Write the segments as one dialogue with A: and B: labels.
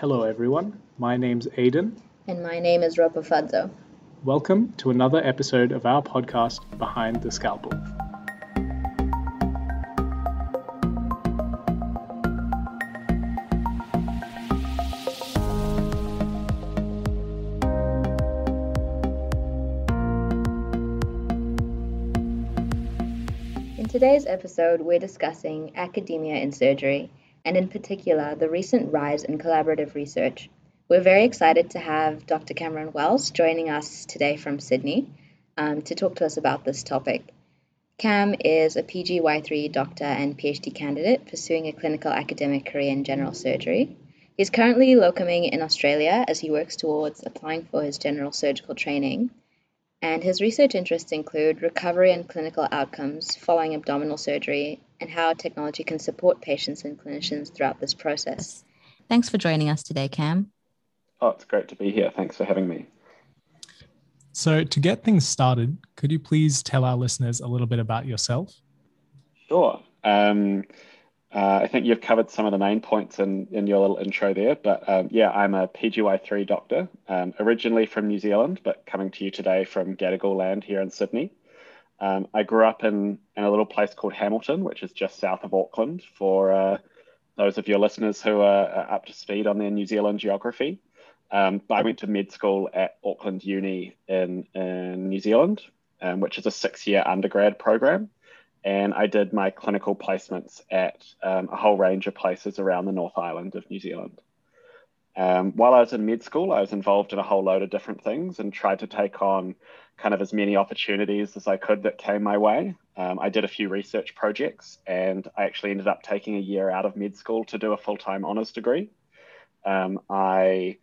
A: Hello, everyone. My name's Aidan.
B: And my name is Ropa Fadzo.
A: Welcome to another episode of our podcast, Behind the Scalpel.
B: In today's episode, we're discussing academia in surgery, and in particular, the recent rise in collaborative research. We're very excited to have Dr. Cameron Wells joining us today from Sydney um, to talk to us about this topic. Cam is a PGY3 doctor and PhD candidate pursuing a clinical academic career in general surgery. He's currently locuming in Australia as he works towards applying for his general surgical training and his research interests include recovery and clinical outcomes following abdominal surgery and how technology can support patients and clinicians throughout this process.
C: Thanks for joining us today, Cam.
D: Oh, it's great to be here. Thanks for having me.
A: So, to get things started, could you please tell our listeners a little bit about yourself?
D: Sure. Um, uh, I think you've covered some of the main points in, in your little intro there. But um, yeah, I'm a PGY3 doctor, um, originally from New Zealand, but coming to you today from Gadigal land here in Sydney. Um, I grew up in, in a little place called Hamilton, which is just south of Auckland, for uh, those of your listeners who are, are, up to speed on their New Zealand geography. Um, I went to med school at Auckland Uni in, in New Zealand, um, which is a six year undergrad program and I did my clinical placements at um, a whole range of places around the North Island of New Zealand. Um, while I was in med school, I was involved in a whole load of different things and tried to take on kind of as many opportunities as I could that came my way. Um, I did a few research projects and I actually ended up taking a year out of med school to do a full time honours degree. Um, I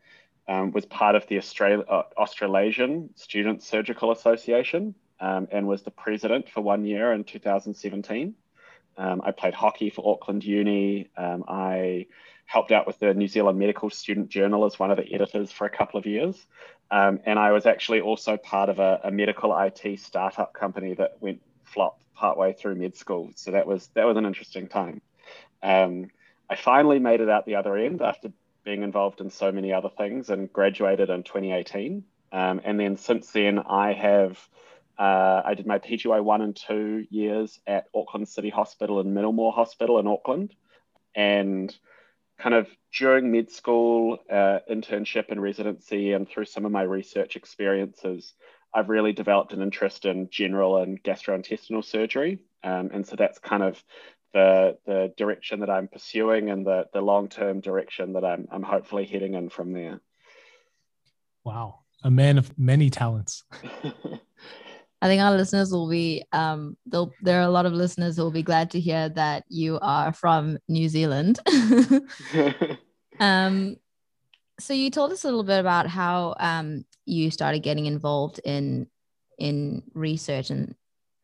D: um, was part of the Australia, uh, Australasian Student Surgical Association, um, and was the president for one year in 2017. Um, I played hockey for Auckland Uni. I helped out with the New Zealand Medical Student Journal as one of the editors for a couple of years. Um, and I was actually also part of a, a, medical IT startup company that went flop partway through med school. So that was that was an interesting time. Um, I finally made it out the other end after being involved in so many other things and graduated in 2018. Um, and then since then, I have uh, I did my PGY one and two years at Auckland City Hospital and Middlemore Hospital in Auckland. And kind of during med school, uh, internship and residency, and through some of my research experiences, I've really developed an interest in general and gastrointestinal surgery. Um, and so that's kind of the, the direction that I'm pursuing and the, the long term direction that I'm, I'm hopefully heading in from there.
A: Wow, a man of many talents.
C: I think our listeners will be um there are a lot of listeners who will be glad to hear that you are from New Zealand. um so you told us a little bit about how um you started getting involved in in research and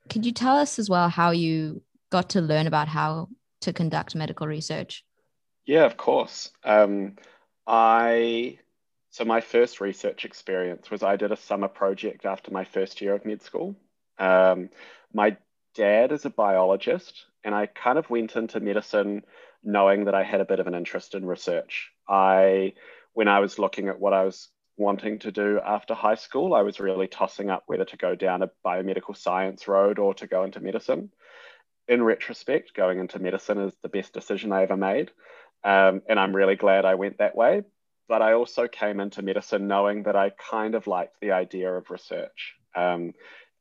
C: could you tell us as well how you got to learn about how to conduct medical research?
D: Yeah, of course. Um I so my first research experience was I did a summer project after my first year of med school. Um, my dad is a biologist, and I kind of went into medicine knowing that I had a bit of an interest in research. I, when I was looking at what I was wanting to do after high school, I was really tossing up whether to go down a biomedical science road or to go into medicine. In retrospect, going into medicine is the best decision I ever made. Um, and I'm really glad I went that way but I also came into medicine knowing that I kind of liked the idea of research. Um,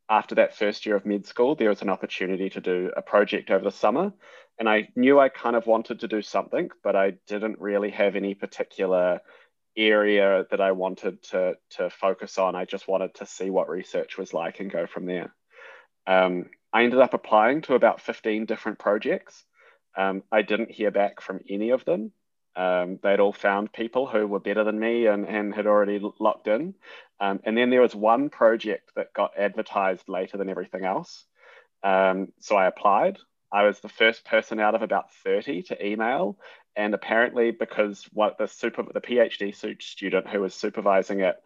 D: after that first year of med school, there was an opportunity to do a project over the summer. And I knew I kind of wanted to do something, but I didn't really have any particular area that I wanted to, to focus on. I just wanted to see what research was like and go from there. Um, I ended up applying to about 15 different projects. Um, I didn't hear back from any of them. Um, they'd all found people who were better than me and, and had already locked in. Um, and then there was one project that got advertised later than everything else. Um, so I applied. I was the first person out of about 30 to email. And apparently, because what the super the PhD student who was supervising it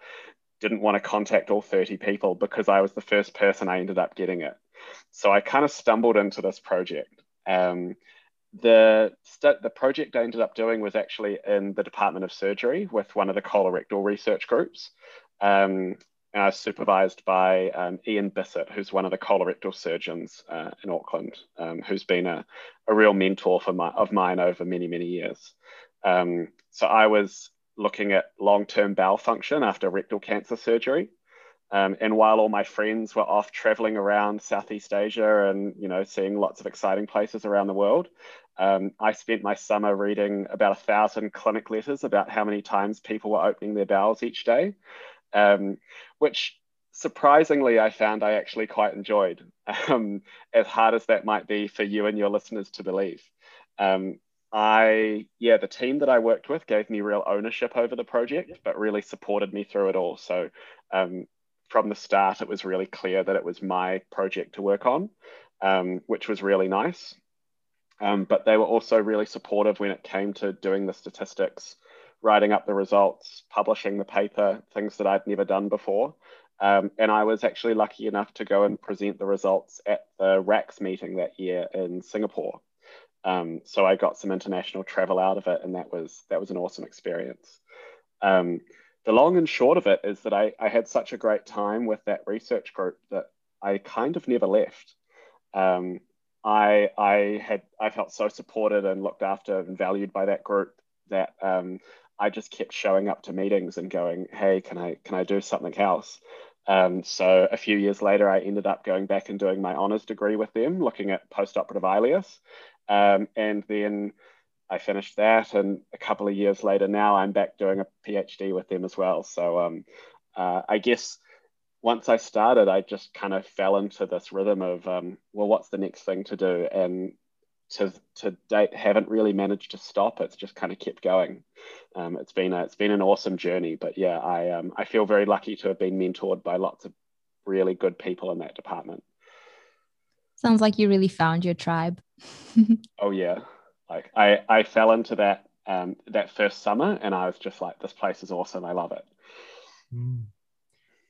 D: didn't want to contact all 30 people because I was the first person I ended up getting it. So I kind of stumbled into this project. Um, the the project I ended up doing was actually in the Department of Surgery with one of the colorectal research groups. Um, and I was supervised by um, Ian Bissett, who's one of the colorectal surgeons uh, in Auckland, um, who's been a, a real mentor for my, of mine over many, many years. Um, so I was looking at long-term bowel function after rectal cancer surgery. Um, and while all my friends were off traveling around Southeast Asia and you know seeing lots of exciting places around the world, um, I spent my summer reading about a thousand clinic letters about how many times people were opening their bowels each day um, which surprisingly I found I actually quite enjoyed, um, as hard as that might be for you and your listeners to believe. Um, I, yeah, the team that I worked with gave me real ownership over the project, but really supported me through it all. So um, from the start, it was really clear that it was my project to work on, um, which was really nice. Um, but they were also really supportive when it came to doing the statistics writing up the results, publishing the paper, things that I'd never done before. Um, and I was actually lucky enough to go and present the results at the RACS meeting that year in Singapore. Um, so I got some international travel out of it, and that was that was an awesome experience. Um, the long and short of it is that I, I had such a great time with that research group that I kind of never left. Um, I I had I felt so supported and looked after and valued by that group that um, I just kept showing up to meetings and going, "Hey, can I can I do something else?" Um, so a few years later, I ended up going back and doing my honors degree with them, looking at postoperative ileus, um, and then I finished that. And a couple of years later, now I'm back doing a PhD with them as well. So um, uh, I guess once I started, I just kind of fell into this rhythm of, um, well, what's the next thing to do? And to to date haven't really managed to stop. It's just kind of kept going. Um, it's been a, it's been an awesome journey. But yeah, I um, I feel very lucky to have been mentored by lots of really good people in that department.
C: Sounds like you really found your tribe.
D: oh yeah, like I I fell into that um, that first summer, and I was just like, this place is awesome. I love it.
A: Mm.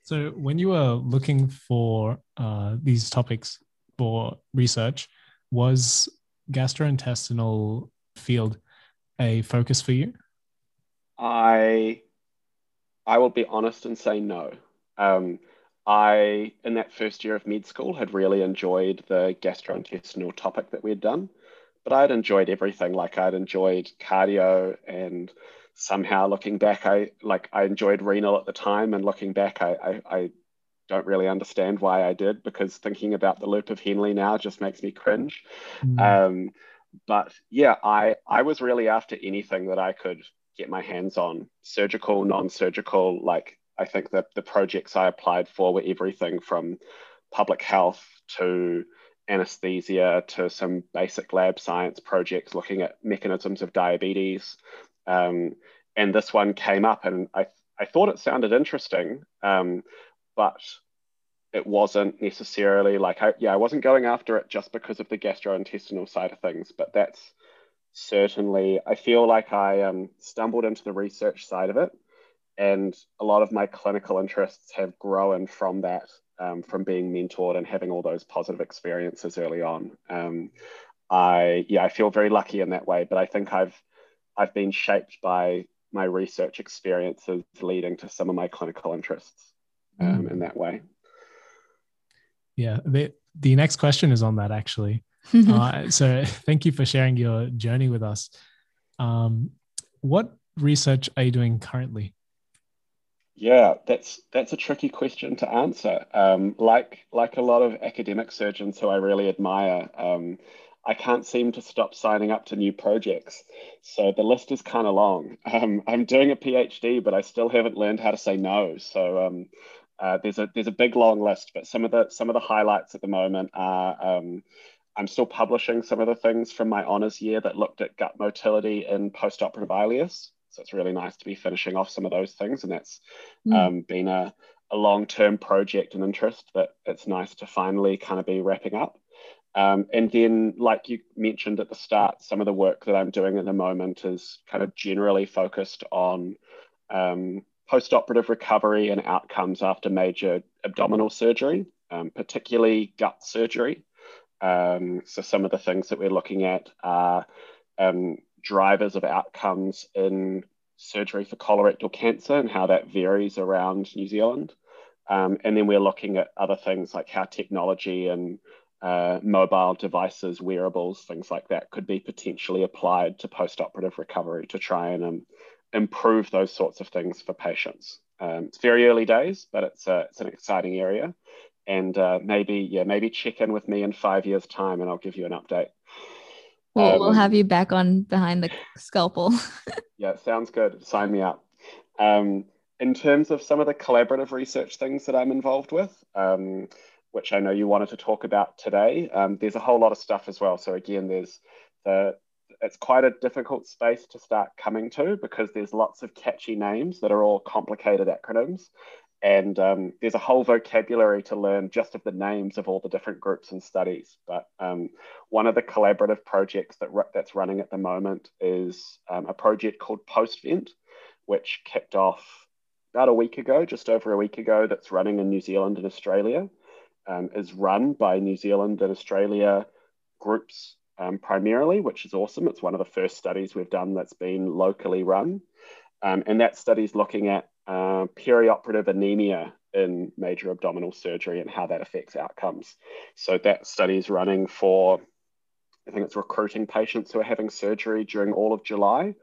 A: So when you were looking for uh, these topics for research, was gastrointestinal field a focus for you?
D: I I will be honest and say no. Um, I in that first year of med school had really enjoyed the gastrointestinal topic that we had done, but I'd enjoyed everything. Like I'd enjoyed cardio and somehow looking back, I like I enjoyed renal at the time, and looking back, I, I, I don't really understand why I did because thinking about the loop of Henle now just makes me cringe. Mm. Um, but yeah, I I was really after anything that I could get my hands on, surgical, non-surgical. Like I think that the projects I applied for were everything from public health to anesthesia to some basic lab science projects looking at mechanisms of diabetes. Um, and this one came up, and I I thought it sounded interesting. Um, but it wasn't necessarily like I, yeah i wasn't going after it just because of the gastrointestinal side of things but that's certainly i feel like i um, stumbled into the research side of it and a lot of my clinical interests have grown from that um, from being mentored and having all those positive experiences early on um, i yeah i feel very lucky in that way but i think i've i've been shaped by my research experiences leading to some of my clinical interests um, mm. in that way.
A: Yeah, the the next question is on that actually. uh, so thank you for sharing your journey with us. Um, what research are you doing currently?
D: Yeah, that's that's a tricky question to answer. Um, like like a lot of academic surgeons who I really admire, um, I can't seem to stop signing up to new projects. So the list is kind of long. Um, I'm doing a PhD, but I still haven't learned how to say no. So um, uh, there's a there's a big long list, but some of the some of the highlights at the moment are um, I'm still publishing some of the things from my honors year that looked at gut motility in postoperative ileus. So it's really nice to be finishing off some of those things, and that's mm. um, been a, a long term project and interest that it's nice to finally kind of be wrapping up. Um, and then, like you mentioned at the start, some of the work that I'm doing at the moment is kind of generally focused on um, postoperative recovery and outcomes after major abdominal surgery, um, particularly gut surgery. Um, so some of the things that we're looking at are um, drivers of outcomes in surgery for colorectal cancer and how that varies around New Zealand. Um, and then we're looking at other things like how technology and uh, mobile devices, wearables, things like that could be potentially applied to post-operative recovery to try and um, improve those sorts of things for patients. Um, it's very early days, but it's, a, it's an exciting area. And uh, maybe, yeah, maybe check in with me in five years' time and I'll give you an update.
C: We'll, um, we'll have you back on behind the scalpel.
D: yeah, sounds good. Sign me up. Um, in terms of some of the collaborative research things that I'm involved with, um, which I know you wanted to talk about today. Um, there's a whole lot of stuff as well. So again, there's the it's quite a difficult space to start coming to because there's lots of catchy names that are all complicated acronyms. And um, there's a whole vocabulary to learn just of the names of all the different groups and studies. But um, one of the collaborative projects that that's running at the moment is um, a project called PostVent, which kicked off about a week ago, just over a week ago, that's running in New Zealand and Australia um, is run by New Zealand and Australia groups um, primarily, which is awesome. It's one of the first studies we've done that's been locally run. Um, and that study is looking at uh, perioperative anemia in major abdominal surgery and how that affects outcomes. So that study is running for, I think it's recruiting patients who are having surgery during all of July.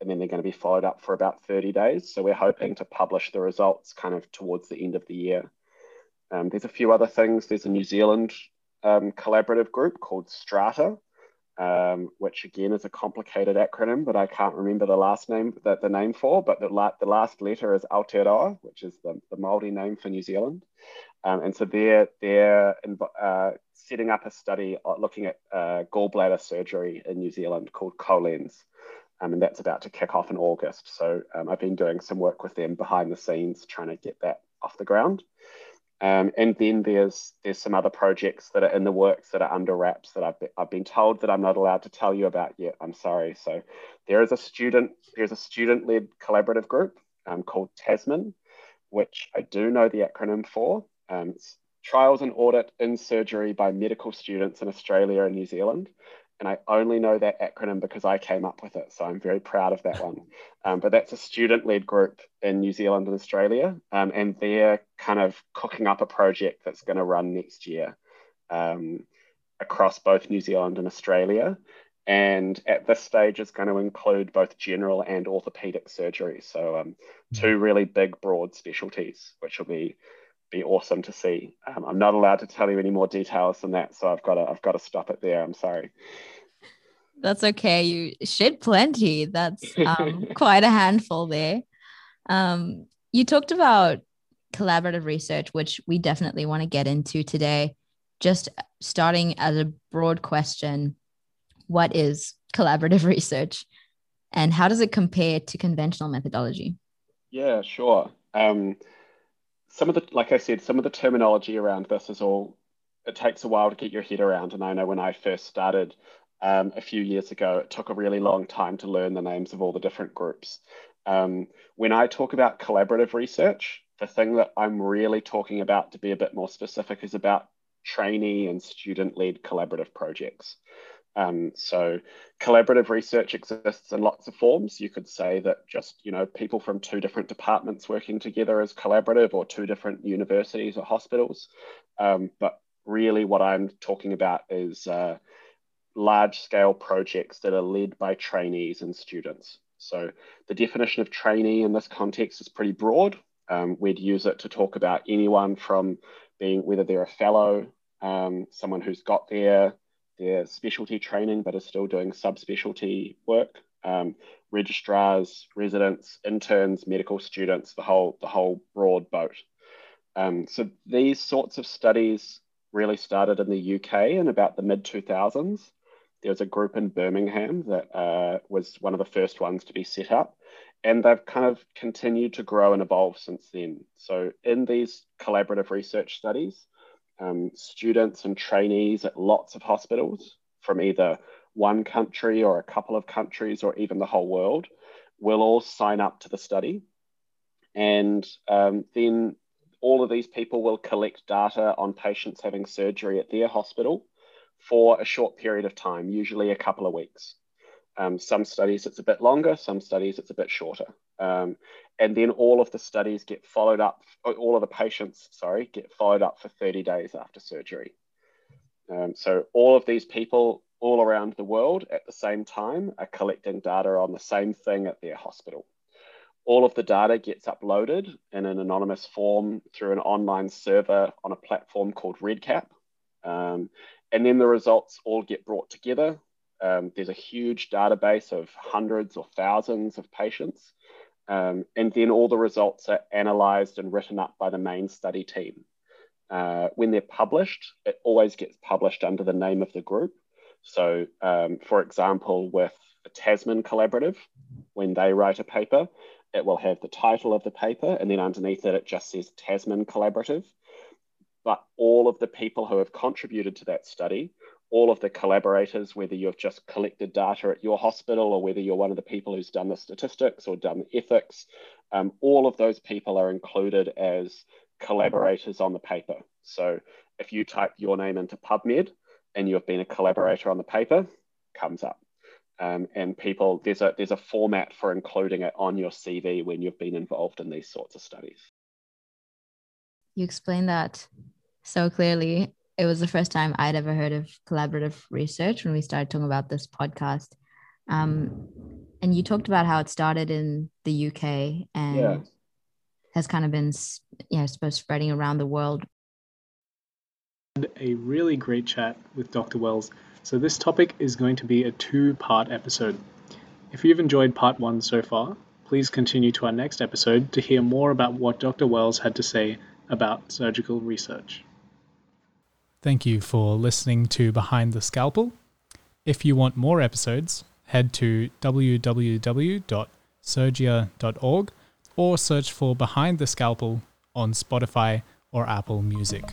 D: And then they're going to be followed up for about 30 days. So we're hoping to publish the results kind of towards the end of the year. Um, there's a few other things. There's a New Zealand um, collaborative group called Strata, um, which again is a complicated acronym, that I can't remember the last name that the name for. But the, la- the last letter is Aotearoa, which is the, the Maori name for New Zealand. Um, and so they're they're uh, setting up a study uh, looking at uh, gallbladder surgery in New Zealand called CHOLENZ. Um, and that's about to kick off in August. So um, I've been doing some work with them behind the scenes, trying to get that off the ground. Um, and then there's there's some other projects that are in the works that are under wraps that I've I've been told that I'm not allowed to tell you about yet. I'm sorry. So there is a student there's a student led collaborative group um, called Tasman, which I do know the acronym for. Um, it's Trials and Audit in Surgery by Medical Students in Australia and New Zealand and I only know that acronym because I came up with it. So I'm very proud of that one. Um, but that's a student led group in New Zealand and Australia. Um, and they're kind of cooking up a project that's going to run next year um, across both New Zealand and Australia. And at this stage, it's going to include both general and orthopedic surgery. So, um, two really big, broad specialties, which will be be awesome to see. Um, I'm not allowed to tell you any more details than that, so I've got to I've got to stop it there. I'm sorry.
C: That's okay. You shared plenty. That's um, quite a handful there. Um, you talked about collaborative research, which we definitely want to get into today. Just starting as a broad question, what is collaborative research, and how does it compare to conventional methodology?
D: Yeah, sure. Um, some of the, like I said, some of the terminology around this is all, it takes a while to get your head around. And I know when I first started um, a few years ago, it took a really long time to learn the names of all the different groups. Um, when I talk about collaborative research, the thing that I'm really talking about to be a bit more specific is about trainee and student led collaborative projects. Um, so collaborative research exists in lots of forms. You could say that just, you know, people from two different departments working together as collaborative or two different universities or hospitals. Um, but really what I'm talking about is uh, large scale projects that are led by trainees and students. So the definition of trainee in this context is pretty broad. Um, we'd use it to talk about anyone from being whether they're a fellow, um, someone who's got their their specialty training but are still doing subspecialty work. Um, registrars, residents, interns, medical students, the whole the whole broad boat. Um, so these sorts of studies really started in the UK in about the mid 2000s. There was a group in Birmingham that uh, was one of the first ones to be set up, and they've kind of continued to grow and evolve since then. So in these collaborative research studies, um, students and trainees at lots of hospitals from either one country or a couple of countries or even the whole world will all sign up to the study. And um, then all of these people will collect data on patients having surgery at their hospital for a short period of time, usually a couple of weeks. Um, some studies it's a bit longer, some studies it's a bit shorter. Um, and then all of the studies get followed up, all of the patients, sorry, get followed up for 30 days after surgery. Um, so all of these people all around the world at the same time are collecting data on the same thing at their hospital. All of the data gets uploaded in an anonymous form through an online server on a platform called REDCap. Um, and then the results all get brought together. Um, there's a huge database of hundreds or thousands of patients. Um, and then all the results are analyzed and written up by the main study team. Uh, when they're published, it always gets published under the name of the group. So, um, for example, with the Tasman Collaborative, when they write a paper, it will have the title of the paper, and then underneath it, it just says Tasman Collaborative. But all of the people who have contributed to that study, all of the collaborators, whether you've just collected data at your hospital or whether you're one of the people who's done the statistics or done the ethics, um, all of those people are included as collaborators on the paper. So if you type your name into PubMed and you've been a collaborator on the paper, comes up. Um, and people, there's a there's a format for including it on your CV when you've been involved in these sorts of studies.
C: You explained that so clearly. It was the first time I'd ever heard of collaborative research when we started talking about this podcast. Um, and you talked about how it started in the UK and yeah. has kind of been, yeah, I suppose, spreading around the world.
A: A really great chat with Dr. Wells. So, this topic is going to be a two part episode. If you've enjoyed part one so far, please continue to our next episode to hear more about what Dr. Wells had to say about surgical research. Thank you for listening to Behind the Scalpel. If you want more episodes, head to www.surgia.org or search for Behind the Scalpel on Spotify or Apple Music.